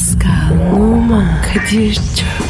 Pascal, Oman, Kadir çok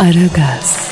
Aragaz,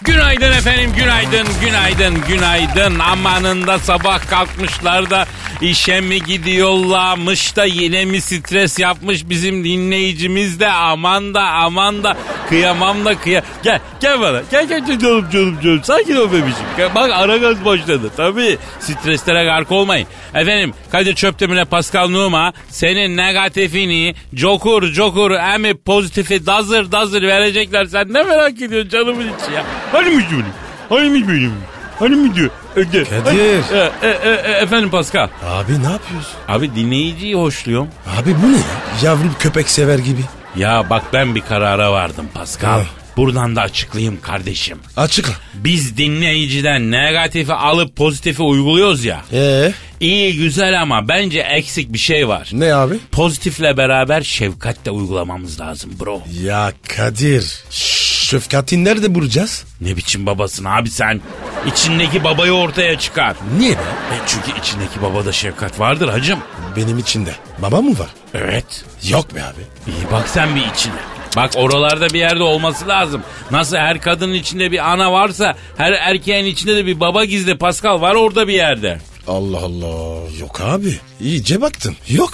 Günaydın efendim, günaydın, günaydın, günaydın. Amanında sabah kalkmışlar da işe mi gidiyorlarmış da yine mi stres yapmış bizim dinleyicimiz de aman da aman da kıyamam da kıya. Gel, gel bana, gel gel canım canım canım. Sakin ol bebişim. Bak ara gaz başladı. Tabii streslere gark olmayın. Efendim Kadir Çöptemir'le Pascal Numa senin negatifini cokur cokur emi pozitifi dazır dazır verecekler. Sen ne merak ediyorsun canımın içi ya. Hani mi diyorum? Hani mi benim? Hani mi diyor? Öde. Kadir. E, e, e, e, efendim Pascal. Abi ne yapıyorsun? Abi dinleyiciyi hoşluyorum. Abi bu ne ya? Yavru köpek sever gibi. Ya bak ben bir karara vardım Pascal. Ha. Buradan da açıklayayım kardeşim. Açıkla. Biz dinleyiciden negatifi alıp pozitifi uyguluyoruz ya. Ee, İyi güzel ama bence eksik bir şey var. ne abi? Pozitifle beraber şefkat de uygulamamız lazım bro. Ya Kadir. Şefkati nerede bulacağız? Ne biçim babasın abi sen? İçindeki babayı ortaya çıkar. Niye be? E çünkü içindeki babada şefkat vardır hacım. Benim içinde. Baba mı var? Evet. Yok be abi. İyi bak sen bir içine. Bak oralarda bir yerde olması lazım. Nasıl her kadının içinde bir ana varsa her erkeğin içinde de bir baba gizli Pascal var orada bir yerde. Allah Allah. Yok abi. İyice baktım. Yok.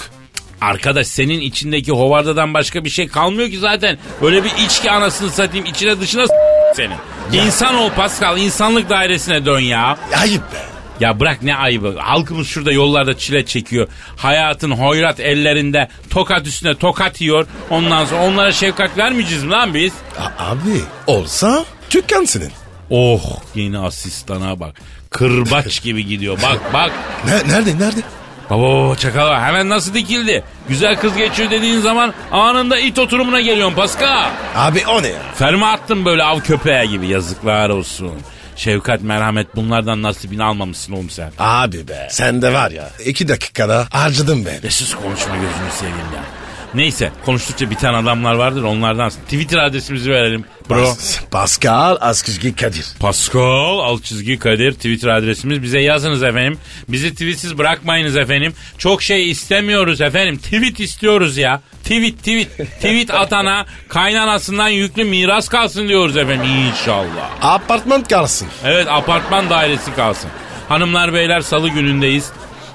Arkadaş senin içindeki hovardadan başka bir şey kalmıyor ki zaten. Öyle bir içki anasını satayım içine dışına s- senin. İnsan ol Pascal insanlık dairesine dön ya. Ayıp be. Ya bırak ne ayıbı. Halkımız şurada yollarda çile çekiyor. Hayatın hoyrat ellerinde tokat üstüne tokat yiyor. Ondan sonra onlara şefkat vermeyeceğiz mi lan biz? A- abi olsa dükkan senin. Oh yeni asistana bak. Kırbaç gibi gidiyor. Bak bak. Ne, nerede nerede? Baba baba çakal var. Hemen nasıl dikildi? Güzel kız geçiyor dediğin zaman anında it oturumuna geliyorsun Pascal. Abi o ne ya? Ferma attın böyle av köpeği gibi yazıklar olsun. Şefkat merhamet bunlardan nasibini almamışsın oğlum sen. Abi be. Sen de var ya. iki dakikada harcadım ben. Ve sus konuşma gözünü seveyim ya. Neyse konuştukça biten adamlar vardır onlardan. Twitter adresimizi verelim bro. Pas- Pascal Askışgi Kadir. Pascal alt çizgi Kadir Twitter adresimiz. Bize yazınız efendim. Bizi tweetsiz bırakmayınız efendim. Çok şey istemiyoruz efendim. Tweet istiyoruz ya. Tweet tweet. Tweet atana kaynanasından yüklü miras kalsın diyoruz efendim inşallah. Apartman kalsın. Evet apartman dairesi kalsın. Hanımlar beyler salı günündeyiz.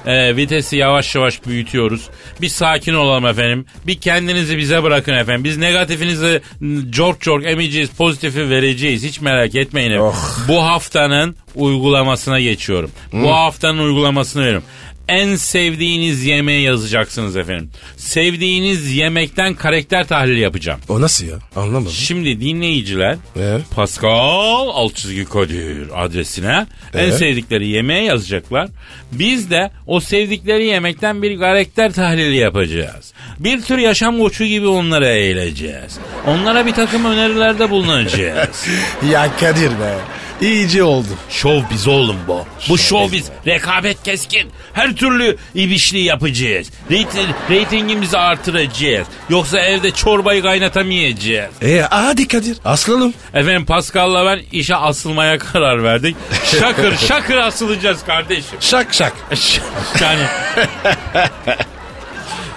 Ee, vitesi yavaş yavaş büyütüyoruz. Bir sakin olalım efendim. Bir kendinizi bize bırakın efendim. Biz negatifinizi cork cork emeceğiz, pozitifi vereceğiz. Hiç merak etmeyin efendim. Bu haftanın uygulamasına geçiyorum. Bu haftanın uygulamasını veriyorum. En sevdiğiniz yemeği yazacaksınız efendim. Sevdiğiniz yemekten karakter tahlili yapacağım. O nasıl ya? Anlamadım. Şimdi dinleyiciler Ee? Pascal alt çizgi Kadir adresine en Ee? sevdikleri yemeği yazacaklar. Biz de o sevdikleri yemekten bir karakter tahlili yapacağız. Bir tür yaşam koçu gibi onlara eğileceğiz. Onlara bir takım önerilerde bulunacağız. Ya Kadir be. İyice oldu. Şov biz oğlum bu. Bu şov biz. Rekabet keskin. Her türlü ibişliği yapacağız. Reyting, reytingimizi artıracağız. Yoksa evde çorbayı kaynatamayacağız. E hadi Kadir. Aslanım. Efendim Pascal'la ben işe asılmaya karar verdik. Şakır şakır asılacağız kardeşim. Şak şak. yani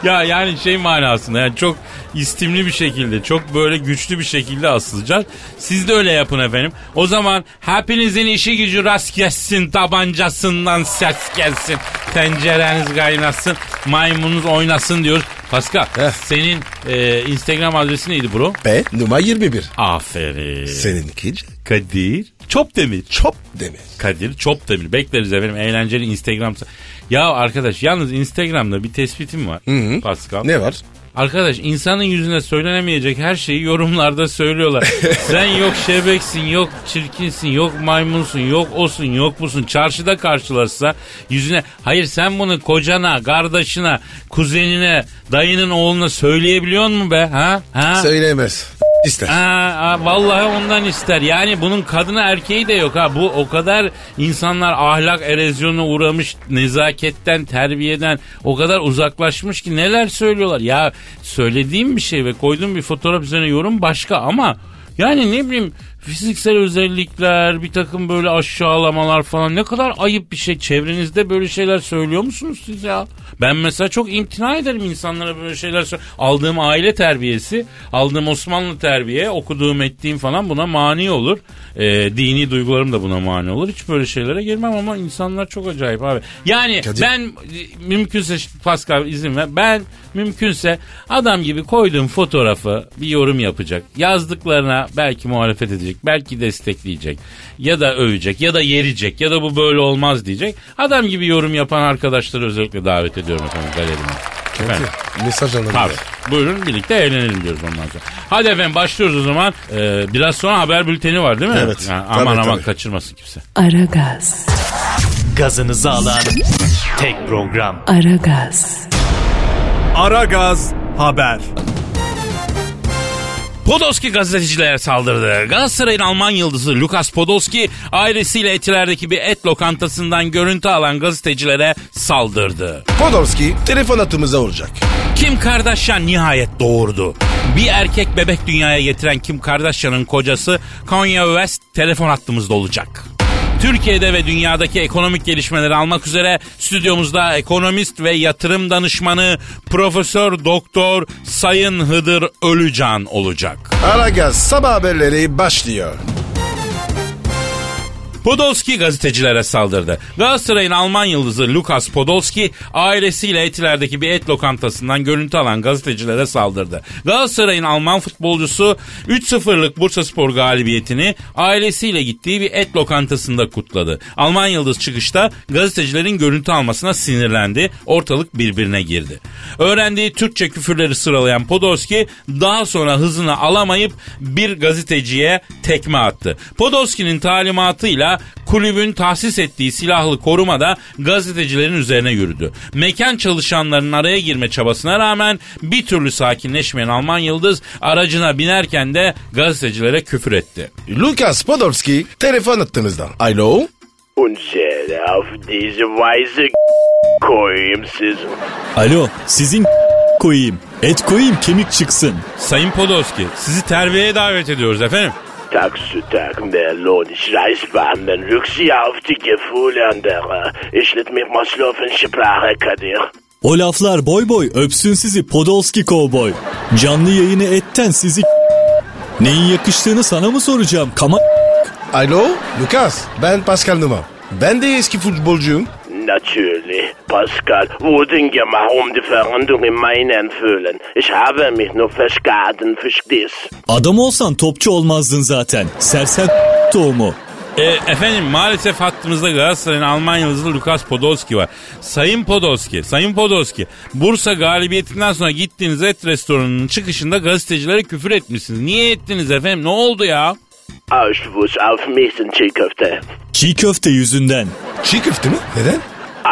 ya yani şey manasında yani çok istimli bir şekilde çok böyle güçlü bir şekilde asılacağız. Siz de öyle yapın efendim. O zaman hepinizin işi gücü rast gelsin tabancasından ses gelsin. Tencereniz kaynasın maymununuz oynasın diyoruz. Pascal Heh. senin e, Instagram adresi neydi bro? Be numara 21. Aferin. Seninki Kadir Çopdemir. çop demir. Kadir Çopdemir. Bekleriz efendim eğlenceli Instagram. Ya arkadaş yalnız Instagram'da bir tespitim var. hı. Pascal. Ne var? Arkadaş insanın yüzüne söylenemeyecek her şeyi yorumlarda söylüyorlar. Sen yok şebeksin, yok çirkinsin, yok maymunsun, yok osun, yok busun. Çarşıda karşılarsa yüzüne... Hayır sen bunu kocana, kardeşine, kuzenine, dayının oğluna söyleyebiliyor musun be? Ha? ha? Söyleyemez. İster. Ha, ha, vallahi ondan ister. Yani bunun kadını erkeği de yok ha. Bu o kadar insanlar ahlak erozyonuna uğramış, nezaketten, terbiyeden o kadar uzaklaşmış ki neler söylüyorlar. Ya söylediğim bir şey ve koyduğum bir fotoğraf üzerine yorum başka ama yani ne bileyim fiziksel özellikler, bir takım böyle aşağılamalar falan ne kadar ayıp bir şey. Çevrenizde böyle şeyler söylüyor musunuz siz ya? Ben mesela çok imtina ederim insanlara böyle şeyler. Aldığım aile terbiyesi, aldığım Osmanlı terbiye, okuduğum ettiğim falan buna mani olur. Ee, dini duygularım da buna mani olur. Hiç böyle şeylere girmem ama insanlar çok acayip abi. Yani Kadir. ben e, mümkünse Pascal izin ver. Ben mümkünse adam gibi koyduğum fotoğrafı bir yorum yapacak. Yazdıklarına belki muhalefet edecek, belki destekleyecek ya da övecek ya da yerecek ya da bu böyle olmaz diyecek. Adam gibi yorum yapan arkadaşları özellikle davet ediyorum efendim galerime. Efendim. Mesaj anlamında. Tabii. Buyurun birlikte eğlenelim diyoruz ondan sonra. Hadi efendim başlıyoruz o zaman. Ee, biraz sonra haber bülteni var değil mi? Evet. Ha, Tabii, aman aman tabii. kaçırmasın kimse. Aragaz, Gazınızı alan tek program. Aragaz, Aragaz Haber. Podolski gazetecilere saldırdı. Galatasaray'ın Alman yıldızı Lukas Podolski ailesiyle Etiler'deki bir et lokantasından görüntü alan gazetecilere saldırdı. Podolski telefon hattımıza olacak. Kim Kardashian nihayet doğurdu. Bir erkek bebek dünyaya getiren Kim Kardashian'ın kocası Kanye West telefon hattımızda olacak. Türkiye'de ve dünyadaki ekonomik gelişmeleri almak üzere stüdyomuzda ekonomist ve yatırım danışmanı Profesör Doktor Sayın Hıdır Ölücan olacak. Aragaz sabah haberleri başlıyor. Podolski gazetecilere saldırdı. Galatasaray'ın Alman yıldızı Lukas Podolski ailesiyle Etiler'deki bir et lokantasından görüntü alan gazetecilere saldırdı. Galatasaray'ın Alman futbolcusu 3-0'lık Bursaspor galibiyetini ailesiyle gittiği bir et lokantasında kutladı. Alman yıldız çıkışta gazetecilerin görüntü almasına sinirlendi. Ortalık birbirine girdi. Öğrendiği Türkçe küfürleri sıralayan Podolski daha sonra hızını alamayıp bir gazeteciye tekme attı. Podolski'nin talimatıyla kulübün tahsis ettiği silahlı korumada gazetecilerin üzerine yürüdü. Mekan çalışanlarının araya girme çabasına rağmen bir türlü sakinleşmeyen Alman Yıldız aracına binerken de gazetecilere küfür etti. Lukas Podolski telefon hattımızda. Alo? Zähle auf diese Weise koyayım siz. Alo sizin koyayım. Et koyayım kemik çıksın. Sayın Podolski sizi terbiyeye davet ediyoruz efendim. Tag zu Tag mehr Lohn. Ich reiß warmen Rücksicht auf die Gefühle anderer. Ich lit mich Maslow in Sprache, Kadir. O laflar boy boy öpsün sizi Podolski kovboy. Canlı yayını etten sizi Neyin yakıştığını sana mı soracağım? Kama Alo? Lukas ben Pascal Numa. Ben de eski futbolcuyum. Natürlich, Pascal, wurden gemacht, um die Veränderung in meinen fühlen. Ich habe mich nur verskaden, verstehst? Adam olsan topçu olmazdın zaten. Sersem tohumu. E, efendim maalesef hattımızda Galatasaray'ın Alman yıldızı Lukas Podolski var. Sayın Podolski, Sayın Podolski, Bursa galibiyetinden sonra gittiğiniz et restoranının çıkışında gazetecilere küfür etmişsiniz. Niye ettiniz efendim? Ne oldu ya? Auswuchs auf mich sind Chiköfte. Çiğ köfte yüzünden. Çiğ köfte mi? Neden?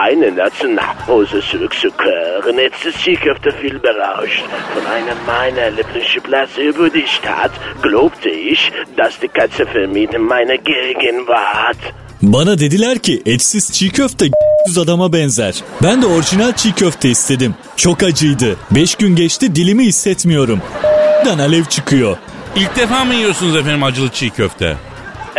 Eine Nationalhose zurückzukehren, jetzt ist Chiköfte viel berauscht. Von einer meiner Lieblingsplätze über die Stadt glaubte ich, dass die Katze vermieden meine Gegenwart. Bana dediler ki etsiz çiğ köfte düz adama benzer. Ben de orijinal çiğ köfte istedim. Çok acıydı. Beş gün geçti dilimi hissetmiyorum. Dan alev çıkıyor. İlk defa mı yiyorsunuz efendim acılı çiğ köfte?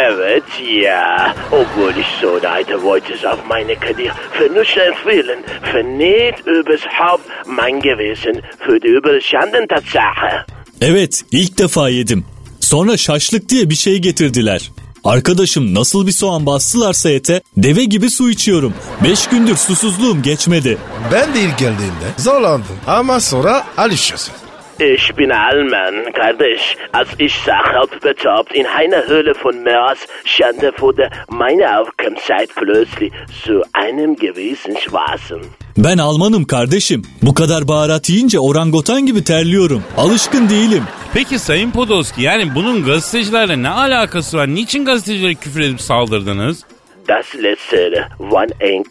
Evet, ja, obwohl ich so leide, wollte es auf meine Kadir für nichts empfehlen, für nicht überhaupt mein Gewissen, für die überschanden Tatsache. Evet ilk defa yedim. Sonra şaşlık diye bir şey getirdiler. Arkadaşım nasıl bir soğan bastılarsa ete deve gibi su içiyorum. Beş gündür susuzluğum geçmedi. Ben de ilk geldiğimde zorlandım. Ama sonra alışıyorsun. Ich bin Alman, kardeş. Als ich Sachhalb betaubt in einer Höhle von Mörs stand er vor der meine Aufkommenszeit plötzlich zu einem gewissen Schwarzen. Ben Almanım kardeşim. Bu kadar baharat yiyince orangotan gibi terliyorum. Alışkın değilim. Peki Sayın Podolski yani bunun gazetecilerle ne alakası var? Niçin gazetecilere küfür edip saldırdınız? Das letztere war ein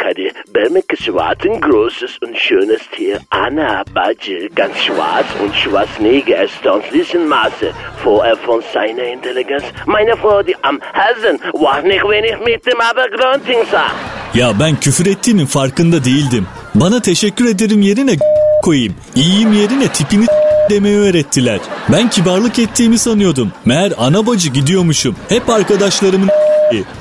Bermekes war ein großes und schönes Tier. Anna Badge, ganz schwarz und Schwarzenegger erstaunlichen Maße. Vorher von seiner Intelligenz. Meine Frau, die am Hasen, war nicht wenig mit dem Abergrunting sah. Ya ben küfür ettiğinin farkında değildim. Bana teşekkür ederim yerine koyayım. İyiyim yerine tipini demeyi öğrettiler. Ben kibarlık ettiğimi sanıyordum. Meğer ana bacı gidiyormuşum. Hep arkadaşlarımın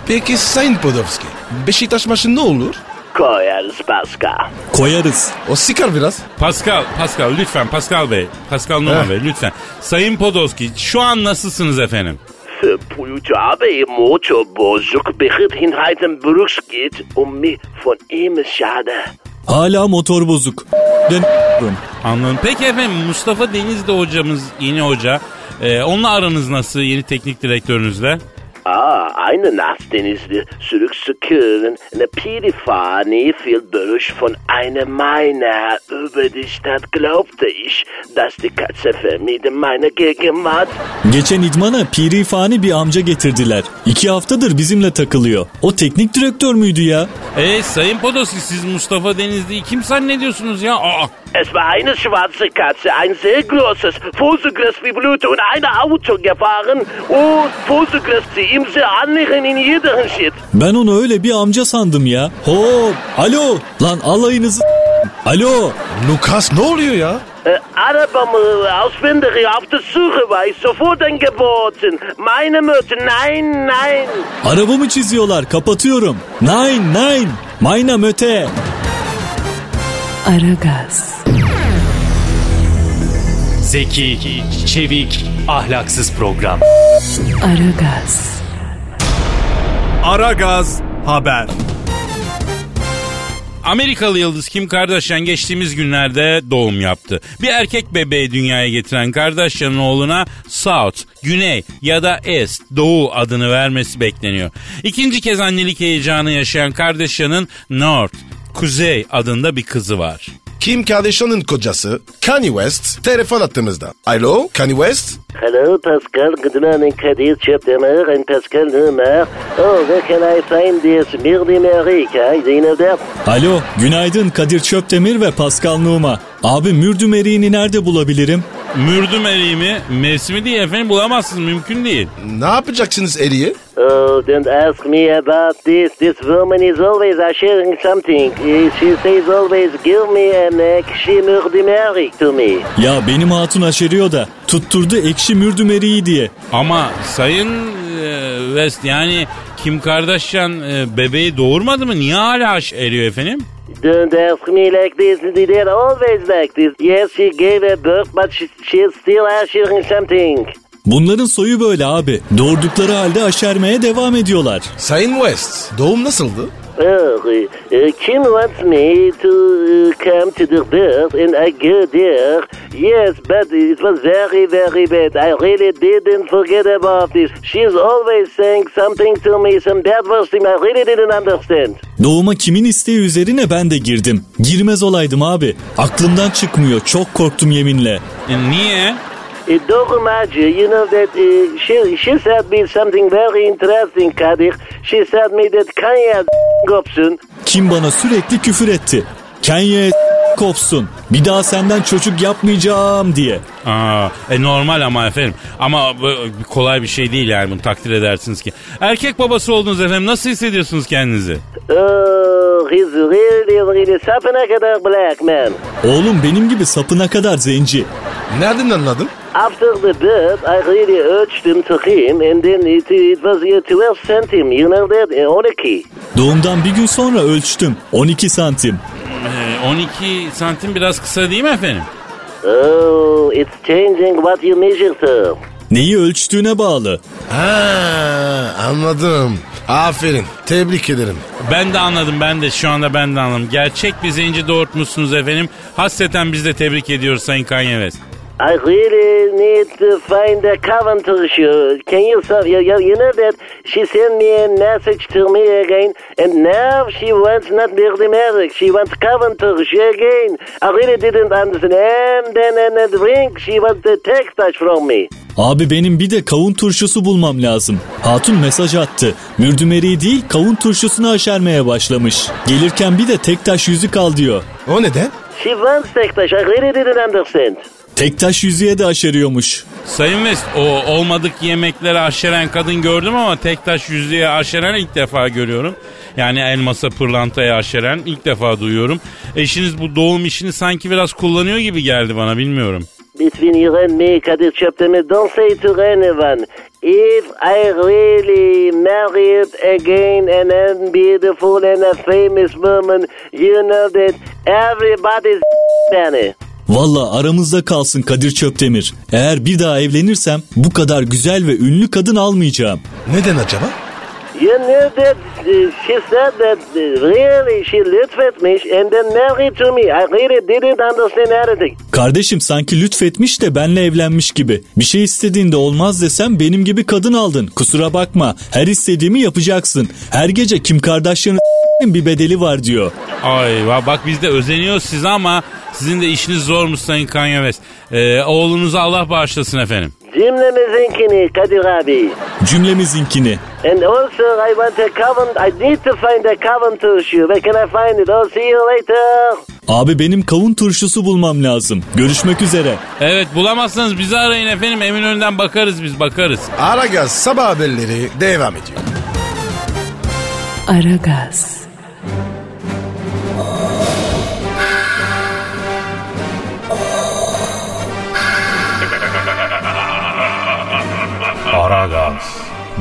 Peki Sayın Podolski, Beşiktaş maçı ne olur? Koyarız Pascal. koyarız. O sıkar biraz. Pascal, Pascal lütfen Pascal Bey, Pascal Numa. Bey lütfen. Sayın Podolski şu an nasılsınız efendim? Verbrüht habe ihr Motor bozuk, begit in heiten Bruks geht, um mich von ihm schade. Hala motor bozuk. Den Anladım. Peki efendim Mustafa Denizli hocamız yeni hoca. Ee, onunla aranız nasıl yeni teknik direktörünüzle? Ah, eine Nacht Denizli zurückzukehren, eine Pirifani viel Bericht von einem meiner über die Stadt glaubte ich, dass die Katze vermieden meine Gegenwart. Geçen idmana pirifani bir amca getirdiler. İki haftadır bizimle takılıyor. O teknik direktör müydü ya? E Sayın Podolski siz Mustafa Denizli'yi kim zannediyorsunuz ya? Aa, Es war eine schwarze Katze, ein sehr großes, Fußgriff wie Blut und ein Auto gefahren und Fußgriff sie ihm sehr annähern in jeder Shit. Ben onu öyle bir amca sandım ya. Hop! Alo! Lan alayınızı Alo! Lukas ne oluyor ya? Äh, Arabamı ausfindig auf der Suche war ich sofort angeboten. Meine Mutter, nein, nein. Arabamı çiziyorlar kapatıyorum. Nine nine! Mayna möte! Aragaz, Zeki, çevik, ahlaksız program. Aragaz, Aragaz Haber. Amerikalı yıldız Kim Kardashian geçtiğimiz günlerde doğum yaptı. Bir erkek bebeği dünyaya getiren Kardashian'ın oğluna South, Güney ya da East, Doğu adını vermesi bekleniyor. İkinci kez annelik heyecanı yaşayan Kardashian'ın North, Kuzey adında bir kızı var. Kim Kardashian'ın kocası Kanye West telefon attığımızda. Alo Kanye West? Hello, Pascal. Good morning, Kadir Chaptemer and Pascal Newmer. Oh, where can I find this Mirdi that? Alo, günaydın Kadir Çöptemir ve Pascal Numa. Abi mürdüm eriğini nerede bulabilirim? Mürdüm eriğimi mevsimi değil efendim bulamazsınız mümkün değil. Ne yapacaksınız Eri'ye? Oh, don't ask me about this. This woman is always sharing something. She says always, give me an ekşi Mirdi America to me. Ya benim hatun aşeriyor da tutturdu ekşi mürdüm eriği diye. Ama sayın e, West yani Kim Kardashian e, bebeği doğurmadı mı? Niye hala aş eriyor efendim? Don't ask me like this. They're always like this. Yes, she gave a birth, but she, she's still sharing something. Bunların soyu böyle abi. Doğurdukları halde aşermeye devam ediyorlar. Sayın West doğum nasıldı? Oh, uh, uh, Kim wants me to uh, come to the birth and I go there. Yes, but it was very, very bad. I really didn't forget about this. She's always saying something to me, some bad words thing I really didn't understand. Doğuma kimin isteği üzerine ben de girdim. Girmez olaydım abi. Aklımdan çıkmıyor. Çok korktum yeminle. E, niye? Uh, Dr. Maji, you know that uh, she, she said me something very interesting, Kadir. She said me that Kanye Gopsun Kim bana sürekli küfür etti. Kanye kopsun. Bir daha senden çocuk yapmayacağım diye. Aa, e normal ama efendim. Ama bu kolay bir şey değil yani bunu takdir edersiniz ki. Erkek babası oldunuz efendim. Nasıl hissediyorsunuz kendinizi? Oh, he's really, really sapına kadar black man. Oğlum benim gibi sapına kadar zenci. Nereden anladın? After the birth, I really urged him to him, and then it, it was uh, 12 centim, you know that, uh, 12. Doğumdan bir gün sonra ölçtüm. 12 santim. E, 12 santim biraz kısa değil mi efendim? Oh, it's changing what you measure to. Neyi ölçtüğüne bağlı. Ha anladım. Aferin. Tebrik ederim. Ben de anladım ben de şu anda ben de anladım. Gerçek bir zenci doğurtmuşsunuz efendim. Hasreten biz de tebrik ediyoruz Sayın Kanye West. I really need to find a Coventry shoe. Can you, so, you, you, you know that she sent me a message to me again, and now she wants not Dirty Merrick, she wants Coventry shoe again. I really didn't understand. And then in the drink, she wants the text touch from me. Abi benim bir de kavun turşusu bulmam lazım. Hatun mesaj attı. Mürdümeriği değil kavun turşusunu aşermeye başlamış. Gelirken bir de tek taş yüzük al diyor. O neden? She wants text touch. I really didn't understand. Tek taş yüzüğe de aşeriyormuş. Sayın West o olmadık yemekleri aşeren kadın gördüm ama tek taş yüzüğe aşeren ilk defa görüyorum. Yani elmasa pırlantaya aşeren ilk defa duyuyorum. Eşiniz bu doğum işini sanki biraz kullanıyor gibi geldi bana bilmiyorum. Between you and me, Kadir Çöptemir, don't say to anyone. If I really married again and I'm beautiful and a famous woman, you know that everybody's Danny. Valla aramızda kalsın Kadir Çöptemir. Eğer bir daha evlenirsem bu kadar güzel ve ünlü kadın almayacağım. Neden acaba? You know that she said that uh, really she lütfetmiş and then married to me. I really didn't understand anything. Kardeşim sanki lütfetmiş de benle evlenmiş gibi. Bir şey istediğinde olmaz desem benim gibi kadın aldın. Kusura bakma. Her istediğimi yapacaksın. Her gece Kim Kardashian'ın bir bedeli var diyor. Ay bak biz de özeniyoruz size ama sizin de işiniz zormuş Sayın Kanye West. Ee, oğlunuzu Allah bağışlasın efendim. Cümlemizinkini Kadir abi. Cümlemizinkini. And also I want a Covent, I need to find a Coventry shoe. Where can I find it? Oh, see you later. Abi benim kavun turşusu bulmam lazım. Görüşmek üzere. Evet bulamazsanız bizi arayın efendim Eminönü'nden bakarız biz bakarız. Aragaz sabah haberleri devam ediyor. Aragaz,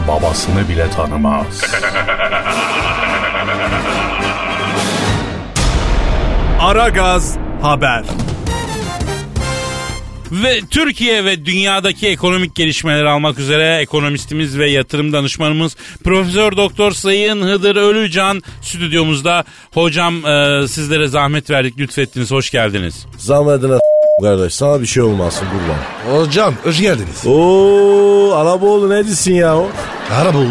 babasını bile tanımaz. Aragaz Haber. Ve Türkiye ve dünyadaki ekonomik gelişmeleri almak üzere ekonomistimiz ve yatırım danışmanımız Profesör Doktor Sayın Hıdır Ölücan stüdyomuzda. Hocam e, sizlere zahmet verdik lütfettiniz hoş geldiniz. Zahmetine kardeş sana bir şey olmasın kurban. Hocam hoş geldiniz. Oo Alaboğlu ne diyorsun ya? Araba oldu.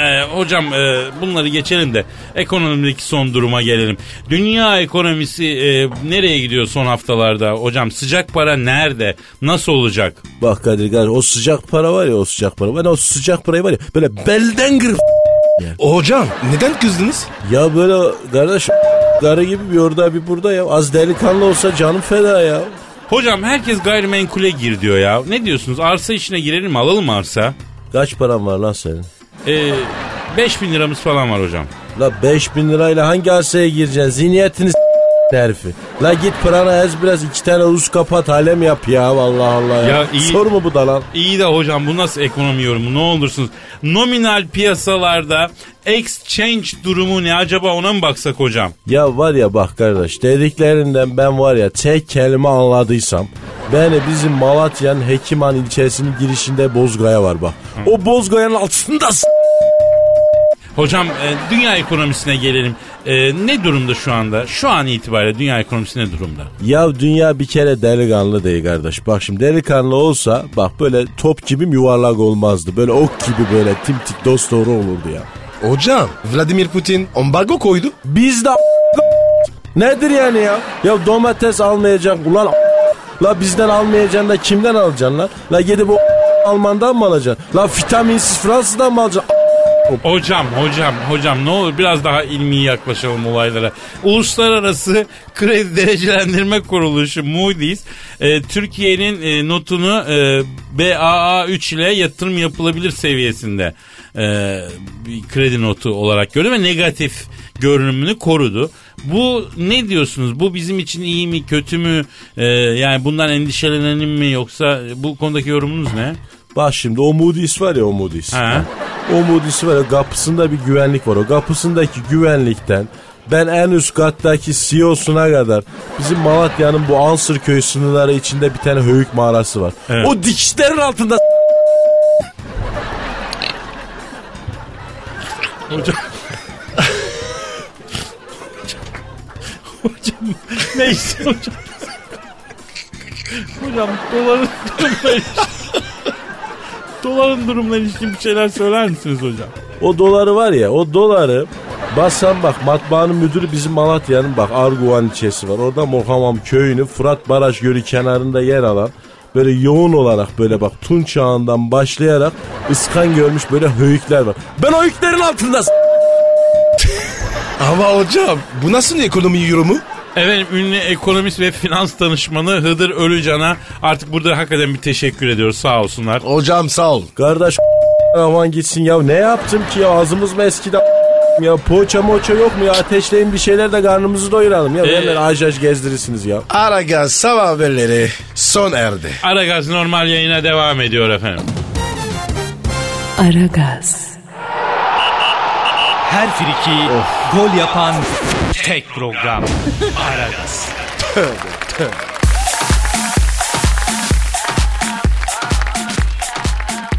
E, hocam e, bunları geçelim de ekonomideki son duruma gelelim. Dünya ekonomisi e, nereye gidiyor son haftalarda? Hocam sıcak para nerede? Nasıl olacak? Bak Kadir kardeş o sıcak para var ya o sıcak para. Ben o sıcak parayı var ya böyle belden kırıp Hocam neden kızdınız? ya böyle kardeş karı gibi bir orada bir burada ya. Az delikanlı olsa canım feda ya. Hocam herkes gayrimenkule gir diyor ya. Ne diyorsunuz? Arsa işine girelim mi? Alalım arsa? Kaç paran var lan senin? Ee, 5 bin liramız falan var hocam. La 5000 lirayla hangi arsaya gireceksin? Zihniyetini s- herifi. La git pırana ez biraz iki tane uz kapat halem yap ya Allah Allah ya. Ya iyi- Sor mu bu da lan? İyi de hocam bu nasıl ekonomi yorumu ne olursunuz? Nominal piyasalarda exchange durumu ne acaba ona mı baksak hocam? Ya var ya bak kardeş dediklerinden ben var ya tek kelime anladıysam beni bizim Malatya'nın Hekiman ilçesinin girişinde Bozgaya var bak. O Bozgaya'nın altında s- Hocam e, dünya ekonomisine gelelim. E, ne durumda şu anda? Şu an itibariyle dünya ekonomisi ne durumda? Ya dünya bir kere delikanlı değil kardeş. Bak şimdi delikanlı olsa bak böyle top gibi yuvarlak olmazdı. Böyle ok gibi böyle timtik dost doğru olurdu ya. Hocam Vladimir Putin ambargo koydu. Biz de nedir yani ya? Ya domates almayacak ulan La bizden almayacaksın da kimden alacaksın lan? La gidip o Alman'dan mı alacaksın? La vitaminsiz Fransız'dan mı alacaksın? Hocam, hocam, hocam ne olur biraz daha ilmi yaklaşalım olaylara. Uluslararası Kredi Derecelendirme Kuruluşu Moody's e, Türkiye'nin e, notunu e, BAA3 ile yatırım yapılabilir seviyesinde e, bir kredi notu olarak gördü ve negatif görünümünü korudu. Bu ne diyorsunuz? Bu bizim için iyi mi, kötü mü? E, yani bundan endişelenelim mi yoksa bu konudaki yorumunuz ne? Bak şimdi o Moody's var ya o Moody's. Ha. O Moody's var ya kapısında bir güvenlik var. O kapısındaki güvenlikten ben en üst kattaki CEO'suna kadar bizim Malatya'nın bu Ansır köy sınırları içinde bir tane höyük mağarası var. Evet. O dikişlerin altında Neyse hocam. Hocam doların durumuna. Doların durumuna ilişkin bir şeyler söyler misiniz hocam? O doları var ya o doları Basan bak matbaanın müdürü bizim Malatya'nın bak Arguvan ilçesi var. Orada Mohamam köyünü Fırat Baraj Gölü kenarında yer alan böyle yoğun olarak böyle bak Tun çağından başlayarak ıskan görmüş böyle höyükler var. Ben o höyüklerin altında Ama hocam bu nasıl ekonomi yorumu? Efendim ünlü ekonomist ve finans danışmanı Hıdır Ölücan'a artık burada hakikaten bir teşekkür ediyoruz sağ olsunlar. Hocam sağ ol. Kardeş aman gitsin ya ne yaptım ki ya ağzımız mı eskidi ya poğaça moça yok mu ya ateşleyin bir şeyler de karnımızı doyuralım ya. Ee, Hemen ajaj gezdirirsiniz ya. Aragaz sabah haberleri son erdi. Aragaz normal yayına devam ediyor efendim. Aragaz, Her friki gol yapan tek program. Aragaz.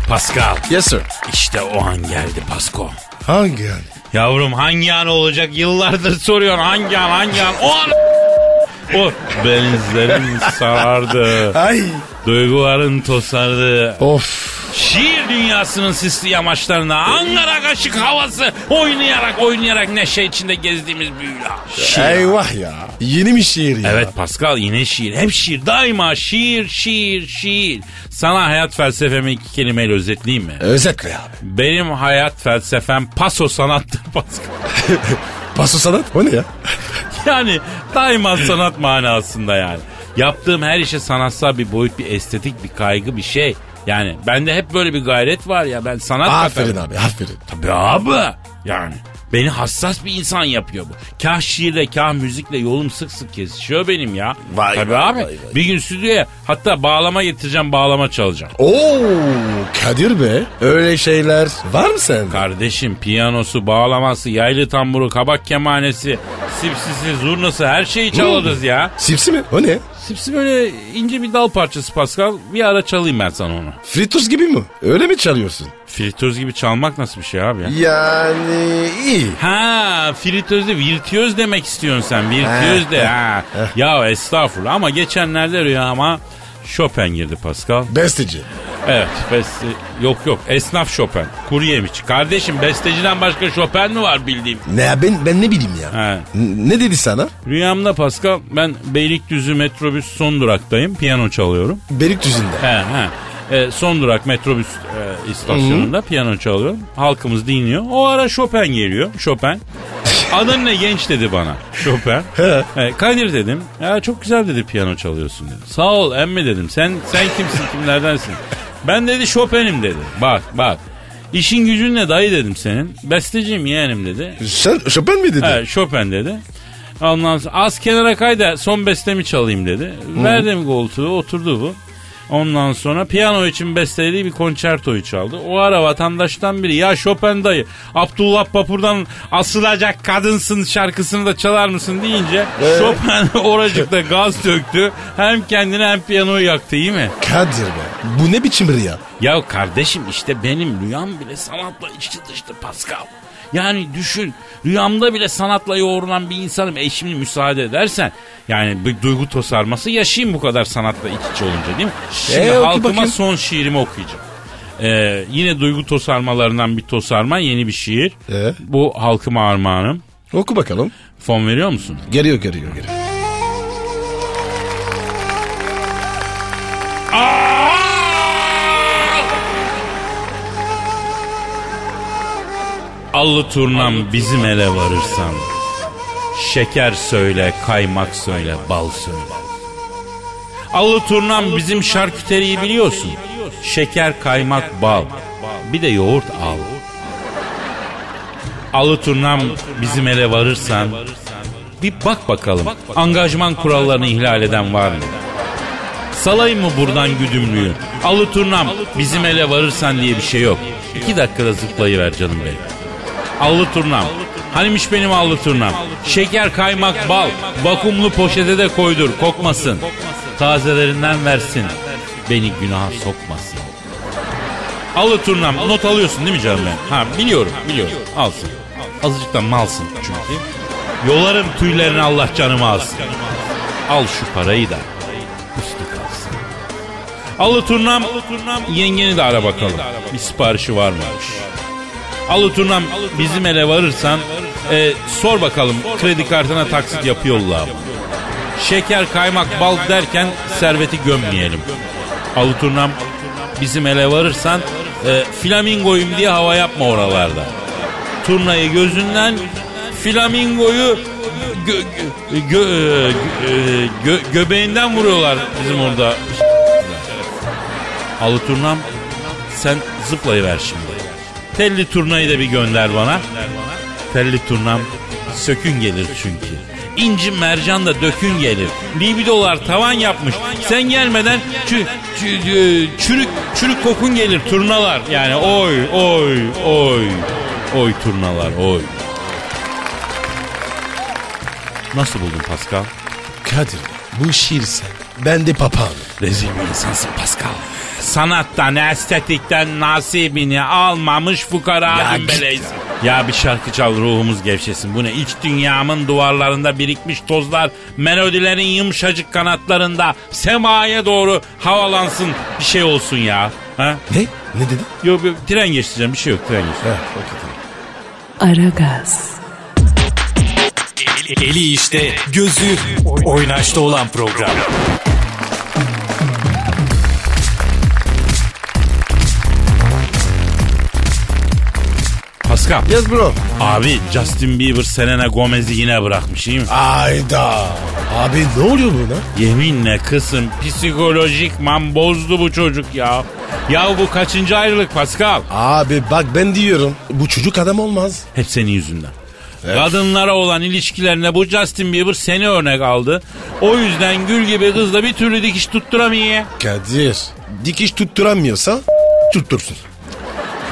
Pascal Yes sir. işte o an geldi Pasko. Hangi yani? Yavrum hangi an olacak yıllardır soruyorsun hangi an hangi an o an o benizlerim sarardı. Ay. Duyguların tosardı. Of. Şiir dünyasının sisli yamaçlarında Ankara kaşık havası oynayarak oynayarak neşe içinde gezdiğimiz büyülü. Şiir. Eyvah ya. Yeni bir şiir ya. Evet Pascal yine şiir. Hep şiir. Daima şiir, şiir, şiir. Sana hayat felsefemi iki kelimeyle özetleyeyim mi? Özetle abi. Benim hayat felsefem paso sanattır Pascal. Paso sanat o ne ya? Yani daima sanat manasında yani. Yaptığım her işe sanatsal bir boyut, bir estetik, bir kaygı, bir şey. Yani bende hep böyle bir gayret var ya ben sanat aferin katarım. abi aferin. Tabii abi. Yani beni hassas bir insan yapıyor bu. Kah şiirle kah müzikle yolum sık sık kesişiyor benim ya. Vay Tabii vay abi. vay vay. Bir gün stüdyoya hatta bağlama getireceğim bağlama çalacağım. Oo Kadir be. Öyle şeyler var mı sende? Kardeşim piyanosu, bağlaması, yaylı tamburu, kabak kemanesi, sipsisi, zurnası her şeyi çalarız ya. Sipsi mi? O ne? Sipsi böyle ince bir dal parçası Pascal. Bir ara çalayım ben sana onu. Fritos gibi mi? Öyle mi çalıyorsun? Fritöz gibi çalmak nasıl bir şey abi ya? Yani iyi. Ha fritözde virtüöz demek istiyorsun sen. Virtüöz de ha. Ya estağfurullah ama geçenlerde rüyama Chopin girdi Pascal. Besteci. Evet beste yok yok esnaf Chopin. Kuru yemiş. Kardeşim besteciden başka Chopin mi var bildiğim? Ne ya ben, ben ne bileyim ya. He. N- ne dedi sana? Rüyamda Pascal ben Beylikdüzü metrobüs son duraktayım. Piyano çalıyorum. Beylikdüzü'nde. He he. E, son durak metrobüs e, istasyonunda piyano çalıyorum. Halkımız dinliyor. O ara Chopin geliyor. Chopin. Adın ne genç dedi bana. Chopin. He. E, Kadir dedim. Ya çok güzel dedi piyano çalıyorsun dedi. Sağ ol emmi dedim. Sen sen kimsin kimlerdensin? Ben dedi Chopin'im dedi. Bak bak. İşin gücün ne dayı dedim senin. Besteciyim yeğenim dedi. Sen Chopin mi dedi? Evet Chopin dedi. Ondan sonra az kenara kay da son bestemi çalayım dedi. Verdim koltuğu oturdu bu. Ondan sonra piyano için bestelediği bir konçertoyu çaldı. O ara vatandaştan biri ya Chopin dayı Abdullah Papur'dan asılacak kadınsın şarkısını da çalar mısın deyince Chopin oracıkta gaz döktü. Hem kendini hem piyanoyu yaktı iyi mi? Kadir be. Bu ne biçim rüya? Ya kardeşim işte benim rüyam bile sanatla içli dışlı Pascal. Yani düşün rüyamda bile sanatla yoğrulan bir insanım. E şimdi müsaade edersen yani bir duygu tosarması yaşayayım bu kadar sanatla iç içe olunca değil mi? Şimdi Ee, halkıma bakayım. son şiirimi okuyacağım. Ee, yine duygu tosarmalarından bir tosarma yeni bir şiir. Ee? Bu halkıma armağanım. Oku bakalım. Fon veriyor musun? Geliyor geliyor geliyor. Allı turnam bizim ele varırsan Şeker söyle, kaymak söyle, bal söyle Allı turnam bizim şarküteriyi biliyorsun Şeker, kaymak, bal Bir de yoğurt al Allı turnam bizim ele varırsan Bir bak bakalım Angajman kurallarını ihlal eden var mı? Salayım mı buradan güdümlüğü? Alı turnam bizim ele varırsan diye bir şey yok. İki dakikada zıplayıver canım benim. Allı turnam. Hanimiş benim allı turnam. Şeker, kaymak, bal. Vakumlu poşete de koydur kokmasın. Tazelerinden versin. Beni günaha sokmasın. Allı turnam not alıyorsun değil mi canım ben? Ha biliyorum biliyorum alsın. Azıcık da malsın çünkü. Yolarım tüylerini Allah canıma alsın. Al şu parayı da üstü kalsın. Alı turnam, yengeni de ara bakalım. Bir siparişi var mıymış? Alı turnam bizim ele varırsan e, sor bakalım kredi kartına taksit yapıyorlar mı? Şeker, kaymak, bal derken serveti gömmeyelim. Alı turnam bizim ele varırsan e, flamingoyum diye hava yapma oralarda. Turnayı gözünden flamingoyu gö, gö, gö, gö- gö- göbeğinden vuruyorlar bizim orada. Alı turnam sen zıplayıver şimdi. Telli turnayı da bir gönder bana. Telli turnam sökün gelir çünkü. İnci mercan da dökün gelir. Libidolar tavan yapmış. Sen gelmeden çü, çü- çü- çürük çürük kokun gelir turnalar. Yani oy oy oy. Oy turnalar oy. Nasıl buldun Pascal? Kadir bu şiir sen. Ben de papağanım. Rezil bir insansın Pascal. Sanattan, estetikten nasibini almamış fukara Ya dümbeleyiz. Ya bir şarkı çal ruhumuz gevşesin. Bu ne? İç dünyamın duvarlarında birikmiş tozlar, melodilerin yumuşacık kanatlarında semaya doğru havalansın bir şey olsun ya. Ha? Ne? Ne dedi? Yok yok tren geçeceğim bir şey yok tren geçeceğim. Okey tamam. Aragaz, Eli işte, gözü oynaşta olan program. Pascal. Yes bro. Abi Justin Bieber Selena Gomez'i yine bırakmış iyi mi? Ayda. Abi ne oluyor buna? Yeminle kısım psikolojikman bozdu bu çocuk ya. Ya bu kaçıncı ayrılık Pascal? Abi bak ben diyorum bu çocuk adam olmaz. Hep senin yüzünden. Kadınlara olan ilişkilerine bu Justin Bieber seni örnek aldı. O yüzden gül gibi kızla bir türlü dikiş tutturamıyor. Kadir dikiş tutturamıyorsa tuttursun.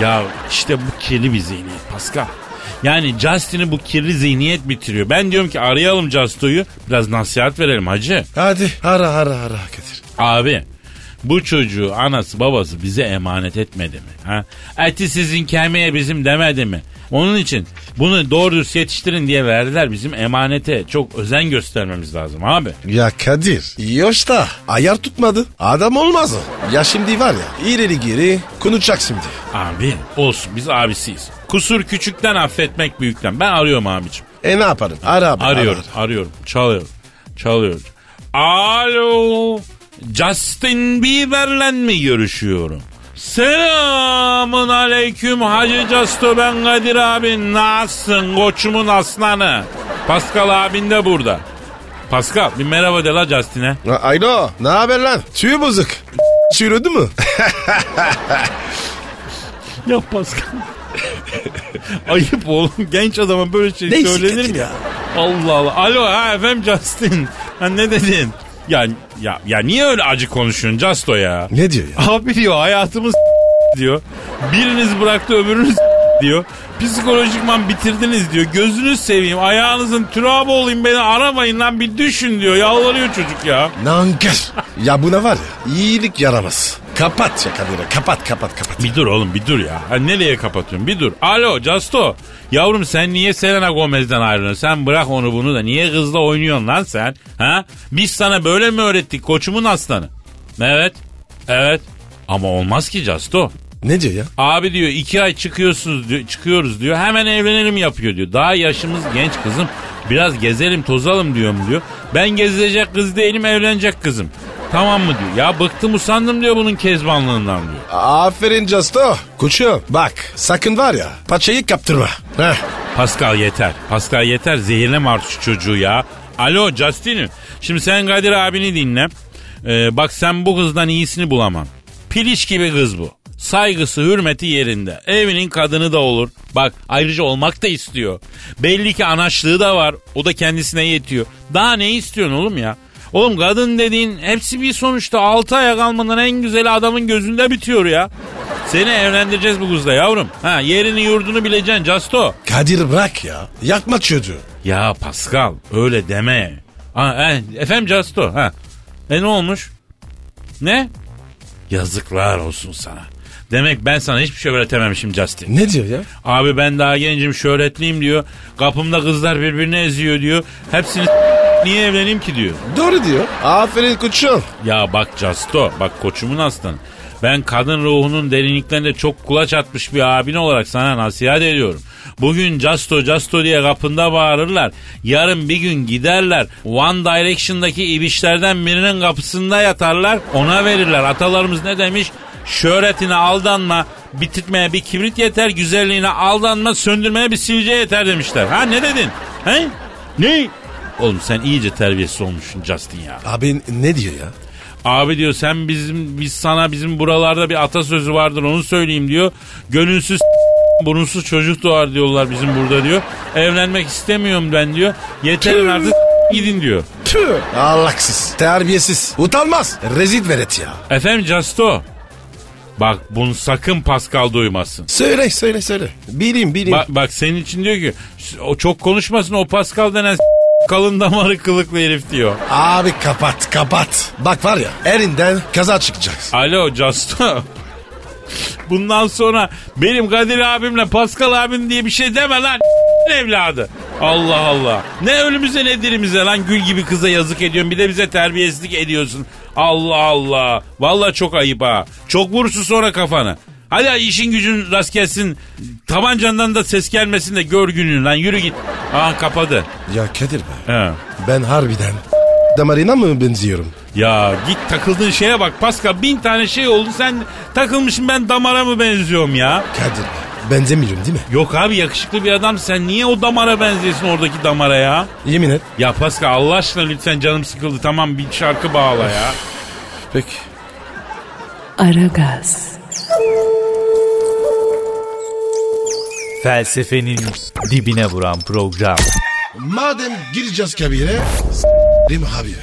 Ya işte bu kirli bir zihniyet Pascal. Yani Justin'i bu kirli zihniyet bitiriyor. Ben diyorum ki arayalım Justo'yu biraz nasihat verelim hacı. Hadi ara ara ara Kadir. Abi bu çocuğu anası babası bize emanet etmedi mi? Ha? Eti sizin kemiğe bizim demedi mi? Onun için bunu doğru dürüst yetiştirin diye verdiler bizim emanete. Çok özen göstermemiz lazım abi. Ya Kadir da ayar tutmadı. Adam olmaz o. Ya şimdi var ya ileri geri konuşacak şimdi. Abi olsun biz abisiyiz. Kusur küçükten affetmek büyükten. Ben arıyorum abicim. E ne yaparım? Ara abi. Arıyorum ara. arıyorum. Çalıyor. Çalıyor. Alo. Justin Bieber'le mi görüşüyorum? Selamun aleyküm Hacı Casto ben Kadir abi. Nasılsın koçumun aslanı? Pascal abin de burada. Pascal bir merhaba de la Justin'e. Alo ne haber lan? Tüy bozuk. Çürüdü mü? Ya Pascal. Ayıp oğlum genç adama böyle şey Neyse söylenir mi? ya. Allah Allah. Alo ha efendim Justin. Ha ne dedin? Ya ya ya niye öyle acı konuşuyorsun Justo ya? Ne diyor ya? Abi diyor hayatımız diyor. Biriniz bıraktı öbürünüz diyor. Psikolojikman bitirdiniz diyor. Gözünüz seveyim ayağınızın türabı olayım beni aramayın lan bir düşün diyor. Yalvarıyor çocuk ya. Nankör. ya buna var ya iyilik yaramaz. Kapat ya Kadir'e kapat kapat kapat. Bir dur oğlum bir dur ya. Ha, nereye kapatıyorsun bir dur. Alo Justo. Yavrum sen niye Selena Gomez'den ayrılıyorsun? Sen bırak onu bunu da. Niye kızla oynuyorsun lan sen? Ha? Biz sana böyle mi öğrettik koçumun aslanı? Evet. Evet. Ama olmaz ki Justo. Ne diyor ya? Abi diyor iki ay çıkıyorsunuz diyor, çıkıyoruz diyor. Hemen evlenelim yapıyor diyor. Daha yaşımız genç kızım. Biraz gezelim tozalım diyorum diyor. Ben gezilecek kız değilim evlenecek kızım. Tamam mı diyor. Ya bıktım usandım diyor bunun kezbanlığından diyor. Aferin Justo. Koçum bak sakın var ya paçayı kaptırma. Heh. Pascal yeter. Pascal yeter. Zehirleme artık şu çocuğu ya. Alo Justin'im. Şimdi sen Kadir abini dinle. Ee, bak sen bu kızdan iyisini bulamam. Piliç gibi kız bu. Saygısı, hürmeti yerinde. Evinin kadını da olur. Bak ayrıca olmak da istiyor. Belli ki anaçlığı da var. O da kendisine yetiyor. Daha ne istiyorsun oğlum ya? Oğlum kadın dediğin hepsi bir sonuçta 6 aya kalmadan en güzeli adamın gözünde bitiyor ya. Seni evlendireceğiz bu kızla yavrum. Ha yerini yurdunu bileceksin Casto. Kadir bırak ya. Yakma çocuğu. Ya Pascal öyle deme. Ha, e, efendim Casto. Ha. E ne olmuş? Ne? Yazıklar olsun sana. Demek ben sana hiçbir şey öğretememişim Justin. Ne diyor ya? Abi ben daha gencim şöhretliyim diyor. Kapımda kızlar birbirini eziyor diyor. Hepsini niye evleneyim ki diyor. Doğru diyor. Aferin koçum. Ya bak Casto bak koçumun aslan. Ben kadın ruhunun derinliklerinde çok kulaç atmış bir abin olarak sana nasihat ediyorum. Bugün Casto Casto diye kapında bağırırlar. Yarın bir gün giderler. One Direction'daki ibişlerden birinin kapısında yatarlar. Ona verirler. Atalarımız ne demiş? Şöhretine aldanma, bitirtmeye bir kibrit yeter, güzelliğine aldanma, söndürmeye bir sivilce yeter demişler. Ha ne dedin? He? Ne? Oğlum sen iyice terbiyesiz olmuşsun Justin ya. Abi ne diyor ya? Abi diyor sen bizim biz sana bizim buralarda bir atasözü vardır onu söyleyeyim diyor. Gönülsüz burunsuz çocuk doğar diyorlar bizim burada diyor. Evlenmek istemiyorum ben diyor. Yeterin artık gidin diyor. Tüh. Allahsız. Terbiyesiz. Utanmaz. Rezil veret ya. Efendim Casto. Bak bunu sakın Pascal duymasın. Söyle söyle söyle. Bileyim bileyim. Bak, bak senin için diyor ki o çok konuşmasın o Pascal denen kalın damarı kılıklı herif diyor. Abi kapat kapat. Bak var ya erinden kaza çıkacak. Alo Casto. Bundan sonra benim Kadir abimle Pascal abim diye bir şey deme lan evladı. Allah Allah. Ne ölümüze ne dirimize lan gül gibi kıza yazık ediyorsun bir de bize terbiyesizlik ediyorsun. Allah Allah. Vallahi çok ayıp ha. Çok vursun sonra kafanı. Hadi işin gücün rast gelsin. Tabancandan da ses gelmesin de gör gününü lan yürü git. Aha kapadı. Ya Kadir be. He. Ben harbiden damarına mı benziyorum? Ya git takıldığın şeye bak Pascal bin tane şey oldu sen takılmışsın ben damara mı benziyorum ya? Kadir be. Benzemiyorum değil mi? Yok abi yakışıklı bir adam sen niye o damara benziyorsun oradaki damara ya? Yemin et. Ya Pascal Allah aşkına lütfen canım sıkıldı tamam bir şarkı bağla ya. Peki. Aragaz, Felsefenin dibine vuran program. Madem gireceğiz kabire. S**rim abi.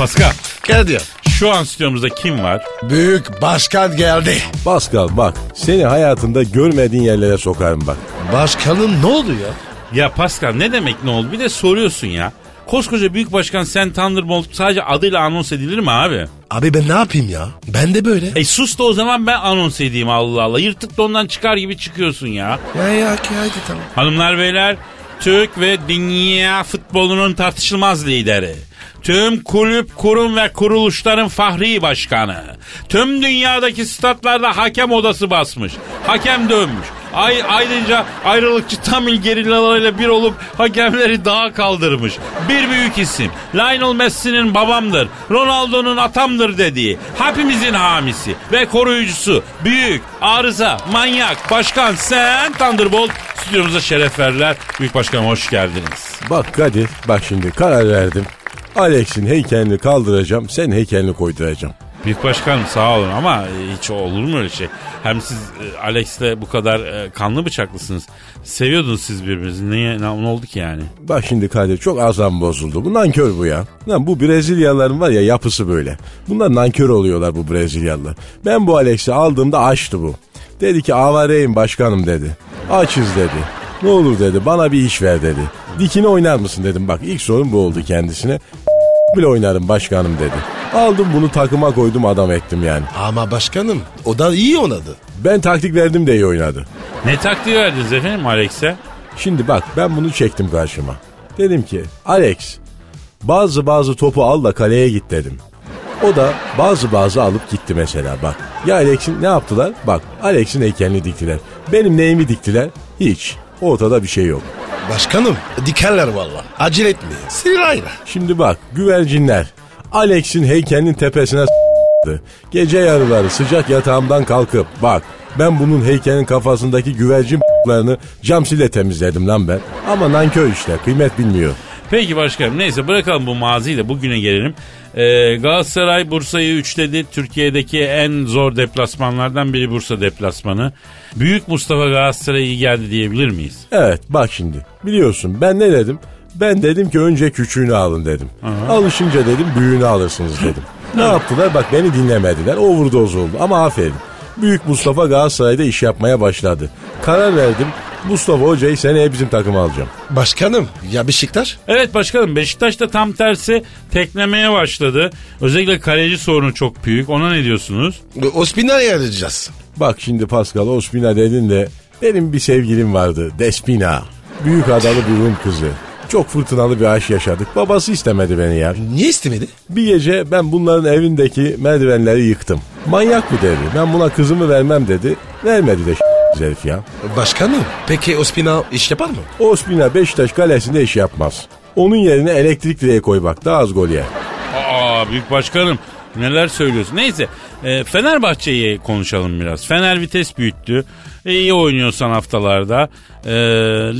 Pascal Kadir. şu an stüdyomuzda kim var? Büyük başkan geldi. Pascal bak seni hayatında görmediğin yerlere sokarım bak. Başkanın ne oldu ya? Ya Pascal ne demek ne oldu bir de soruyorsun ya. Koskoca büyük başkan sen Thunderbolt sadece adıyla anons edilir mi abi? Abi ben ne yapayım ya? Ben de böyle. E sus da o zaman ben anons edeyim Allah Allah. Yırtık dondan çıkar gibi çıkıyorsun ya. Ya ya ki haydi tamam. Hanımlar beyler Türk ve dünya futbolunun tartışılmaz lideri. Tüm kulüp, kurum ve kuruluşların fahri başkanı. Tüm dünyadaki statlarda hakem odası basmış. Hakem dönmüş. Ay, ayrıca ayrılıkçı Tamil gerillalarıyla bir olup hakemleri dağa kaldırmış. Bir büyük isim. Lionel Messi'nin babamdır. Ronaldo'nun atamdır dediği. Hepimizin hamisi ve koruyucusu. Büyük, arıza, manyak, başkan sen Thunderbolt stüdyomuza şeref verdiler. Büyük başkanım hoş geldiniz. Bak Kadir bak şimdi karar verdim. Alex'in heykelini kaldıracağım sen heykelini koyduracağım. Büyük başkanım sağ olun ama hiç olur mu öyle şey? Hem siz e, Alex'le bu kadar e, kanlı bıçaklısınız. Seviyordunuz siz birbirinizi. Niye, ne, ne oldu ki yani? Bak şimdi Kadir çok azam bozuldu. Bu nankör bu ya. Lan bu Brezilyalıların var ya yapısı böyle. Bunlar nankör oluyorlar bu Brezilyalılar. Ben bu Alex'i aldığımda açtı bu. Dedi ki avareyim başkanım dedi. Açız dedi. Ne olur dedi bana bir iş ver dedi. Dikine oynar mısın dedim bak ilk sorun bu oldu kendisine. bile oynarım başkanım dedi. Aldım bunu takıma koydum adam ettim yani. Ama başkanım o da iyi oynadı. Ben taktik verdim de iyi oynadı. Ne taktiği verdiniz efendim Alex'e? Şimdi bak ben bunu çektim karşıma. Dedim ki Alex bazı bazı topu al da kaleye git dedim. O da bazı bazı alıp gitti mesela bak. Ya Alex'in ne yaptılar? Bak Alex'in heykelini diktiler. Benim neyimi diktiler? Hiç. Ortada bir şey yok. Başkanım dikerler valla. Acele etmeyin. Sırayla. Şimdi bak güvercinler Alex'in heykelinin tepesine s**tı. Gece yarıları sıcak yatağımdan kalkıp bak ben bunun heykelin kafasındaki güvercin cam sile temizledim lan ben. Ama nankör işte kıymet bilmiyor. Peki başkanım neyse bırakalım bu maziyi de bugüne gelelim. Ee, Galatasaray Bursa'yı üçledi. Türkiye'deki en zor deplasmanlardan biri Bursa deplasmanı. Büyük Mustafa Galatasaray'a iyi geldi diyebilir miyiz? Evet bak şimdi biliyorsun ben ne dedim? Ben dedim ki önce küçüğünü alın dedim. Alışınca dedim büyüğünü alırsınız dedim. ne yaptılar? Bak beni dinlemediler. Overdose oldu ama aferin. Büyük Mustafa Galatasaray'da iş yapmaya başladı. Karar verdim. Mustafa Hoca'yı seneye bizim takıma alacağım. Başkanım ya Beşiktaş? Evet başkanım Beşiktaş da tam tersi teklemeye başladı. Özellikle kaleci sorunu çok büyük. Ona ne diyorsunuz? Ospina'yı arayacağız. Bak şimdi Pascal Ospina dedin de benim bir sevgilim vardı Despina. Büyük adalı bir Rum kızı. Çok fırtınalı bir aşk yaşadık. Babası istemedi beni ya. Niye istemedi? Bir gece ben bunların evindeki merdivenleri yıktım. Manyak bu dedi. Ben buna kızımı vermem dedi. Vermedi de herif ya. Başkanım. Peki Ospina iş yapar mı? Ospina Beşiktaş kalesinde iş yapmaz. Onun yerine elektrik direği koy bak daha az gol yer. Aa büyük başkanım neler söylüyorsun. Neyse e, Fenerbahçe'yi konuşalım biraz. Fener vites büyüttü. E, iyi oynuyor son haftalarda. E,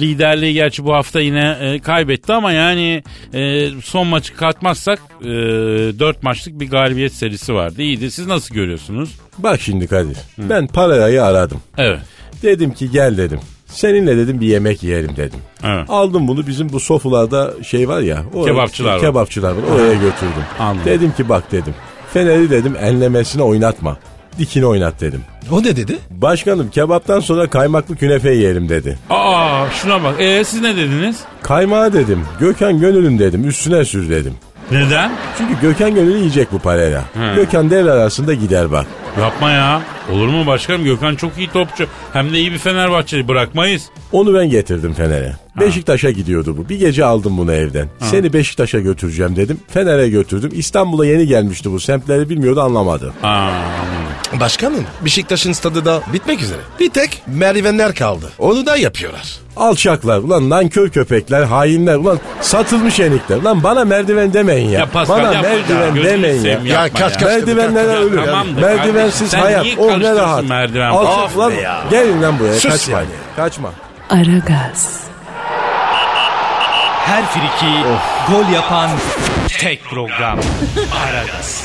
liderliği gerçi bu hafta yine e, kaybetti ama yani e, son maçı katmazsak e, 4 maçlık bir galibiyet serisi vardı. İyiydi. Siz nasıl görüyorsunuz? Bak şimdi Kadir. Ben parayı aradım. Evet. Dedim ki gel dedim. Seninle dedim bir yemek yiyelim dedim. Evet. Aldım bunu bizim bu sofularda şey var ya. o- Kebapçılar var. Kebapçılar var. Oraya götürdüm. Anladım. Dedim ki bak dedim. Fener'i dedim enlemesine oynatma. Dikini oynat dedim. O ne dedi? Başkanım kebaptan sonra kaymaklı künefe yiyelim dedi. Aa şuna bak. E, siz ne dediniz? Kaymağı dedim. Gökhan Gönül'ün dedim. Üstüne sür dedim. Neden? Çünkü Gökhan Gönül yiyecek bu parayla. He. Gökhan devre arasında gider bak. Yapma ya. Olur mu başkanım? Gökhan çok iyi topçu. Hem de iyi bir Fenerbahçeli. Bırakmayız. Onu ben getirdim Fener'e. Beşiktaş'a gidiyordu bu. Bir gece aldım bunu evden. Seni Beşiktaş'a götüreceğim dedim. Fener'e götürdüm. İstanbul'a yeni gelmişti bu. Semtleri bilmiyordu anlamadı. Aa, anladım. Başkanım Beşiktaş'ın stadı da bitmek üzere. Bir tek merdivenler kaldı. Onu da yapıyorlar. Alçaklar ulan nankör köpekler hainler ulan satılmış enikler. Ulan bana merdiven demeyin ya. Ya Pascal bana merdiven ya, demeyin ya. Ya kaç- ya. kaç- Merdivenlere Ya ölür. tamamdır Merdivensiz kardeşim, hayat. niye Oh ne rahat. merdiven? Alçak Of ulan ya. gelin lan buraya. Sus Kaçma. yani. Kaçma. Aragaz, Her friki gol yapan tek program. Aragaz.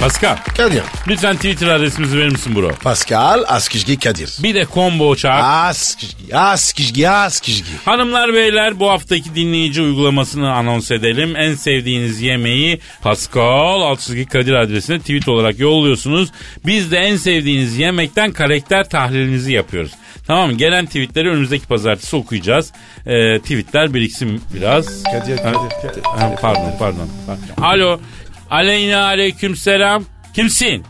Pascal Kadir. lütfen Twitter adresimizi verir misin bro? Pascal Askizgi Kadir. Bir de combo çağır. Askizgi, Askizgi, Askizgi. Hanımlar beyler bu haftaki dinleyici uygulamasını anons edelim. En sevdiğiniz yemeği Pascal Altçizgi Kadir adresine tweet olarak yolluyorsunuz. Biz de en sevdiğiniz yemekten karakter tahlilinizi yapıyoruz. Tamam? Gelen tweetleri önümüzdeki pazartesi okuyacağız. Ee, tweetler biriksin biraz. Kadir, Kadir, Kadir. pardon pardon. Alo. Aleyna aleyküm selam. Kimsin?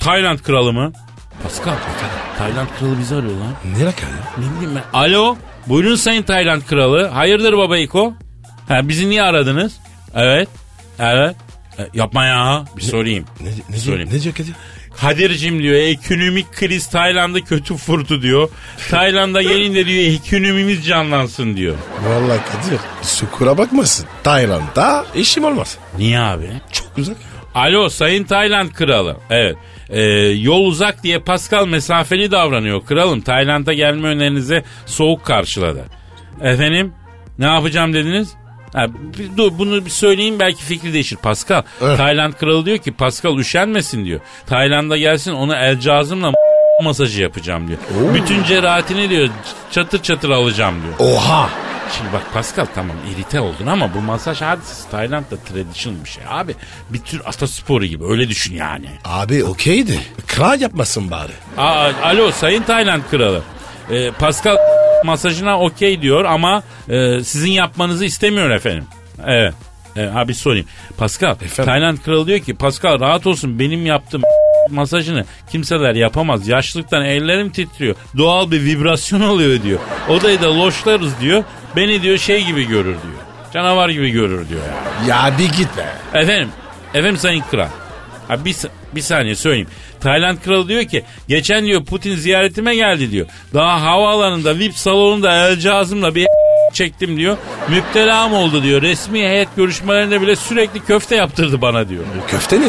Tayland kralı mı? Pascal. Tayland kralı bizi arıyor lan. Ne rakam ya? Ne bileyim ben. Alo. Buyurun sayın Tayland kralı. Hayırdır baba İko? Ha, bizi niye aradınız? Evet. Evet. E, yapma ya. Bir sorayım. Ne, ne, Sorayım. diyor, ne diyor? Kadir'cim diyor ekonomik kriz Tayland'ı kötü vurdu diyor. Tayland'a gelince diyor ekonomimiz canlansın diyor. Vallahi Kadir sukura bakmasın. Tayland'da işim olmaz. Niye abi? Çok uzak. Alo sayın Tayland kralı. Evet. Ee, yol uzak diye Pascal mesafeli davranıyor kralım. Tayland'a gelme önerinize soğuk karşıladı. Efendim ne yapacağım dediniz? Ha, dur bunu bir söyleyeyim belki fikri değişir. Pascal. Evet. Tayland kralı diyor ki Pascal üşenmesin diyor. Tayland'a gelsin ona el cazımla masajı yapacağım diyor. Bütün cerahatini diyor çatır çatır alacağım diyor. Oha. Şimdi bak Pascal tamam irite oldun ama bu masaj hadisesi Tayland'da traditional bir şey abi. Bir tür atasporu gibi öyle düşün yani. Abi okeydi. Kral yapmasın bari. Aa, alo sayın Tayland kralı. Ee, Pascal masajına okey diyor ama e, sizin yapmanızı istemiyor efendim. Evet. evet abi sorayım. Pascal Efendim? Tayland kralı diyor ki Pascal rahat olsun benim yaptığım masajını kimseler yapamaz. Yaşlıktan ellerim titriyor. Doğal bir vibrasyon oluyor diyor. Odayı da loşlarız diyor. Beni diyor şey gibi görür diyor. Canavar gibi görür diyor yani. Ya bir git be. Efendim, efendim sayın kral. Ha bir, bir saniye söyleyeyim. Tayland kralı diyor ki geçen diyor Putin ziyaretime geldi diyor. Daha havaalanında VIP salonunda el cazımla bir çektim diyor. Müptelam oldu diyor. Resmi heyet görüşmelerinde bile sürekli köfte yaptırdı bana diyor. Köfte ne?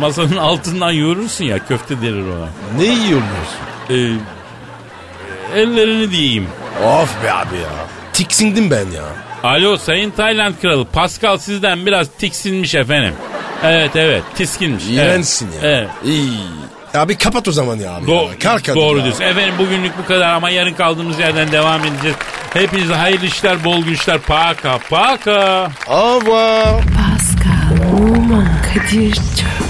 Masanın altından yoğurursun ya köfte denir ona. Ne yiyorsun? Ee, ellerini diyeyim. Of be abi ya. Tiksindim ben ya. Alo sayın Tayland kralı Pascal sizden biraz tiksinmiş efendim. Evet evet tiskinmiş. İğrençsin evet. ya. Evet. İyi. Abi kapat o zaman ya abi. Do- ya. Kalk hadi doğru ya. diyorsun. Efendim bugünlük bu kadar ama yarın kaldığımız yerden devam edeceğiz. Hepinize hayırlı işler, bol güçler. Paka paka. Au revoir. Pascal, Oman, Kadir çok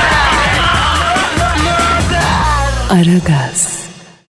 Aragaz.